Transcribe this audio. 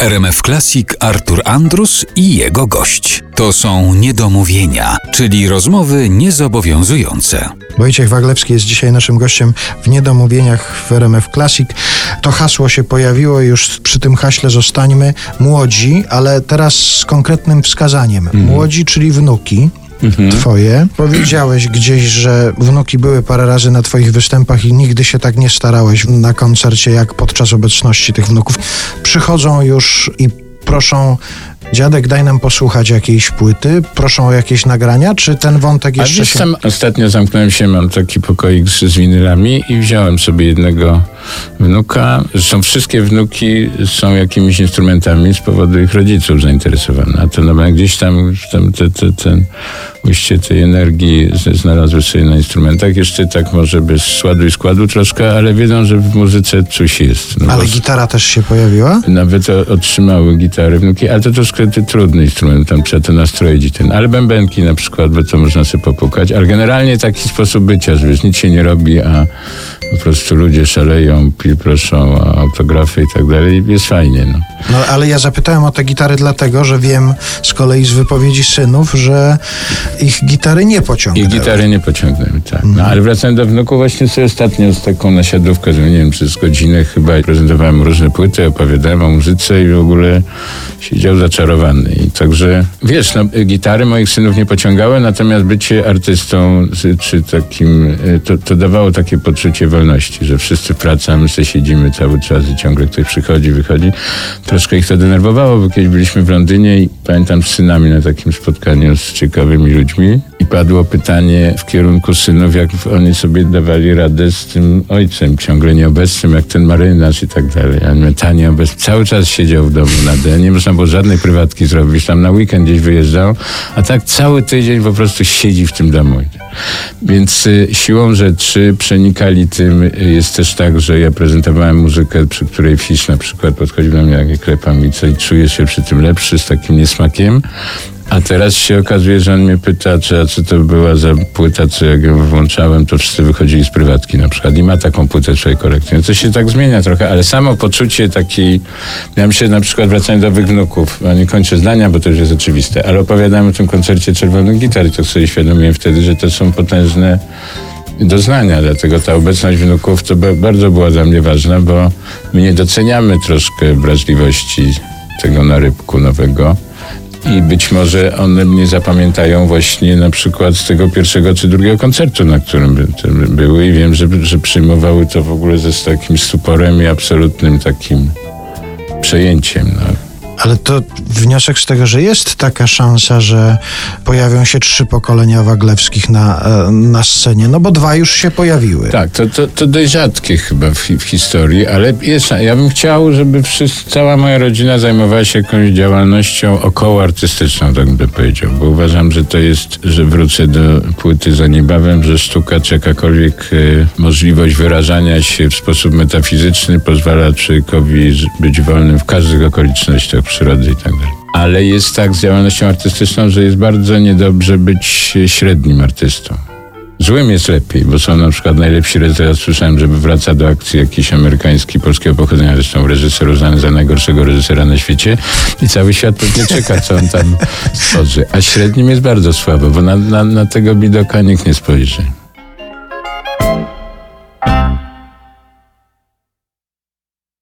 RMF Classic Artur Andrus i jego gość. To są niedomówienia, czyli rozmowy niezobowiązujące. Wojciech Waglewski jest dzisiaj naszym gościem w Niedomówieniach w RMF Classic. To hasło się pojawiło już przy tym haśle zostańmy młodzi, ale teraz z konkretnym wskazaniem. Młodzi, czyli wnuki. Twoje. Powiedziałeś gdzieś, że wnuki były parę razy na Twoich występach i nigdy się tak nie starałeś na koncercie, jak podczas obecności tych wnuków. Przychodzą już i proszą. Dziadek, daj nam posłuchać jakiejś płyty, proszą o jakieś nagrania, czy ten wątek A jeszcze wiesz, się... sam ostatnio zamknąłem się, mam taki pokoik z, z winylami i wziąłem sobie jednego wnuka. Zresztą wszystkie wnuki są jakimiś instrumentami z powodu ich rodziców zainteresowane. A to no, gdzieś tam, tam te, te, ten ujście tej energii znalazły sobie na instrumentach. Jeszcze tak może bez składu i składu troszkę, ale wiedzą, że w muzyce coś jest. No, Ale gitara też się pojawiła? nawet otrzymały gitary wnuki, ale to troszkę trudny instrument, tam trzeba to nastroić ten. Ale bębenki na przykład, bo to można sobie popukać. Ale generalnie taki sposób bycia, że nic się nie robi, a po prostu ludzie szaleją, proszą o autografy i tak dalej. Jest fajnie, no. No ale ja zapytałem o te gitary dlatego, że wiem z kolei z wypowiedzi synów, że ich gitary nie pociągnęły. gitary nie pociągnęły, tak. No ale wracając do wnuków, właśnie sobie ostatnio z taką nasiadówkę, że nie wiem, przez godzinę chyba prezentowałem różne płyty, opowiadałem o muzyce i w ogóle siedział zaczarowany. I także, wiesz, no, gitary moich synów nie pociągały, natomiast bycie artystą czy takim, y, to, to dawało takie poczucie wolności, że wszyscy wracamy, sobie siedzimy cały czas i ciągle ktoś przychodzi, wychodzi. Troszkę ich to denerwowało, bo kiedyś byliśmy w Londynie i pamiętam z synami na takim spotkaniu z ciekawymi ludźmi i padło pytanie w kierunku synów, jak oni sobie dawali radę z tym ojcem, ciągle nieobecnym, jak ten marynarz i tak dalej. A my ta nieobecny cały czas siedział w domu na D, nie można było żadnej prywatki zrobić, tam na weekend gdzieś wyjeżdżał, a tak cały tydzień po prostu siedzi w tym domu. Więc y, siłą rzeczy przenikali tym. Y, Jest też tak, że ja prezentowałem muzykę, przy której Fisz na przykład podchodził do mnie, jak klepał mi co i czuję się przy tym lepszy, z takim niesmakiem. A teraz się okazuje, że on mnie pyta, czy, co to była za płyta, co jak ją włączałem, to wszyscy wychodzili z prywatki na przykład i ma taką płytę kolekcji. No to się tak zmienia trochę, ale samo poczucie takiej, ja myślę na przykład wracając do owych wnuków, a nie kończę zdania, bo to już jest oczywiste, ale opowiadałem o tym koncercie Czerwonych Gitar i to sobie świadomiłem wtedy, że to są potężne doznania, dlatego ta obecność wnuków to ba- bardzo była dla mnie ważna, bo my nie doceniamy troszkę wrażliwości tego narybku nowego. I być może one mnie zapamiętają właśnie na przykład z tego pierwszego czy drugiego koncertu, na którym by, by były i wiem, że, że przyjmowały to w ogóle ze z takim stuporem i absolutnym takim przejęciem. No. Ale to wniosek z tego, że jest taka szansa, że pojawią się trzy pokolenia Waglewskich na, e, na scenie, no bo dwa już się pojawiły. Tak, to, to, to dość rzadkie chyba w, w historii, ale jest, ja bym chciał, żeby wszyscy, cała moja rodzina zajmowała się jakąś działalnością około artystyczną, tak bym powiedział, bo uważam, że to jest, że wrócę do płyty za niebawem, że sztuka czy jakakolwiek e, możliwość wyrażania się w sposób metafizyczny pozwala człowiekowi być wolnym w każdych okolicznościach przyrody i tak dalej. Ale jest tak z działalnością artystyczną, że jest bardzo niedobrze być średnim artystą. Złym jest lepiej, bo są na przykład najlepsi reżyserzy. Słyszałem, żeby wraca do akcji jakiś amerykański, polskiego pochodzenia, zresztą reżyser uznany za najgorszego reżysera na świecie i cały świat pewnie czeka, co on tam stworzy. A średnim jest bardzo słabo, bo na, na, na tego bidoka nikt nie spojrzy.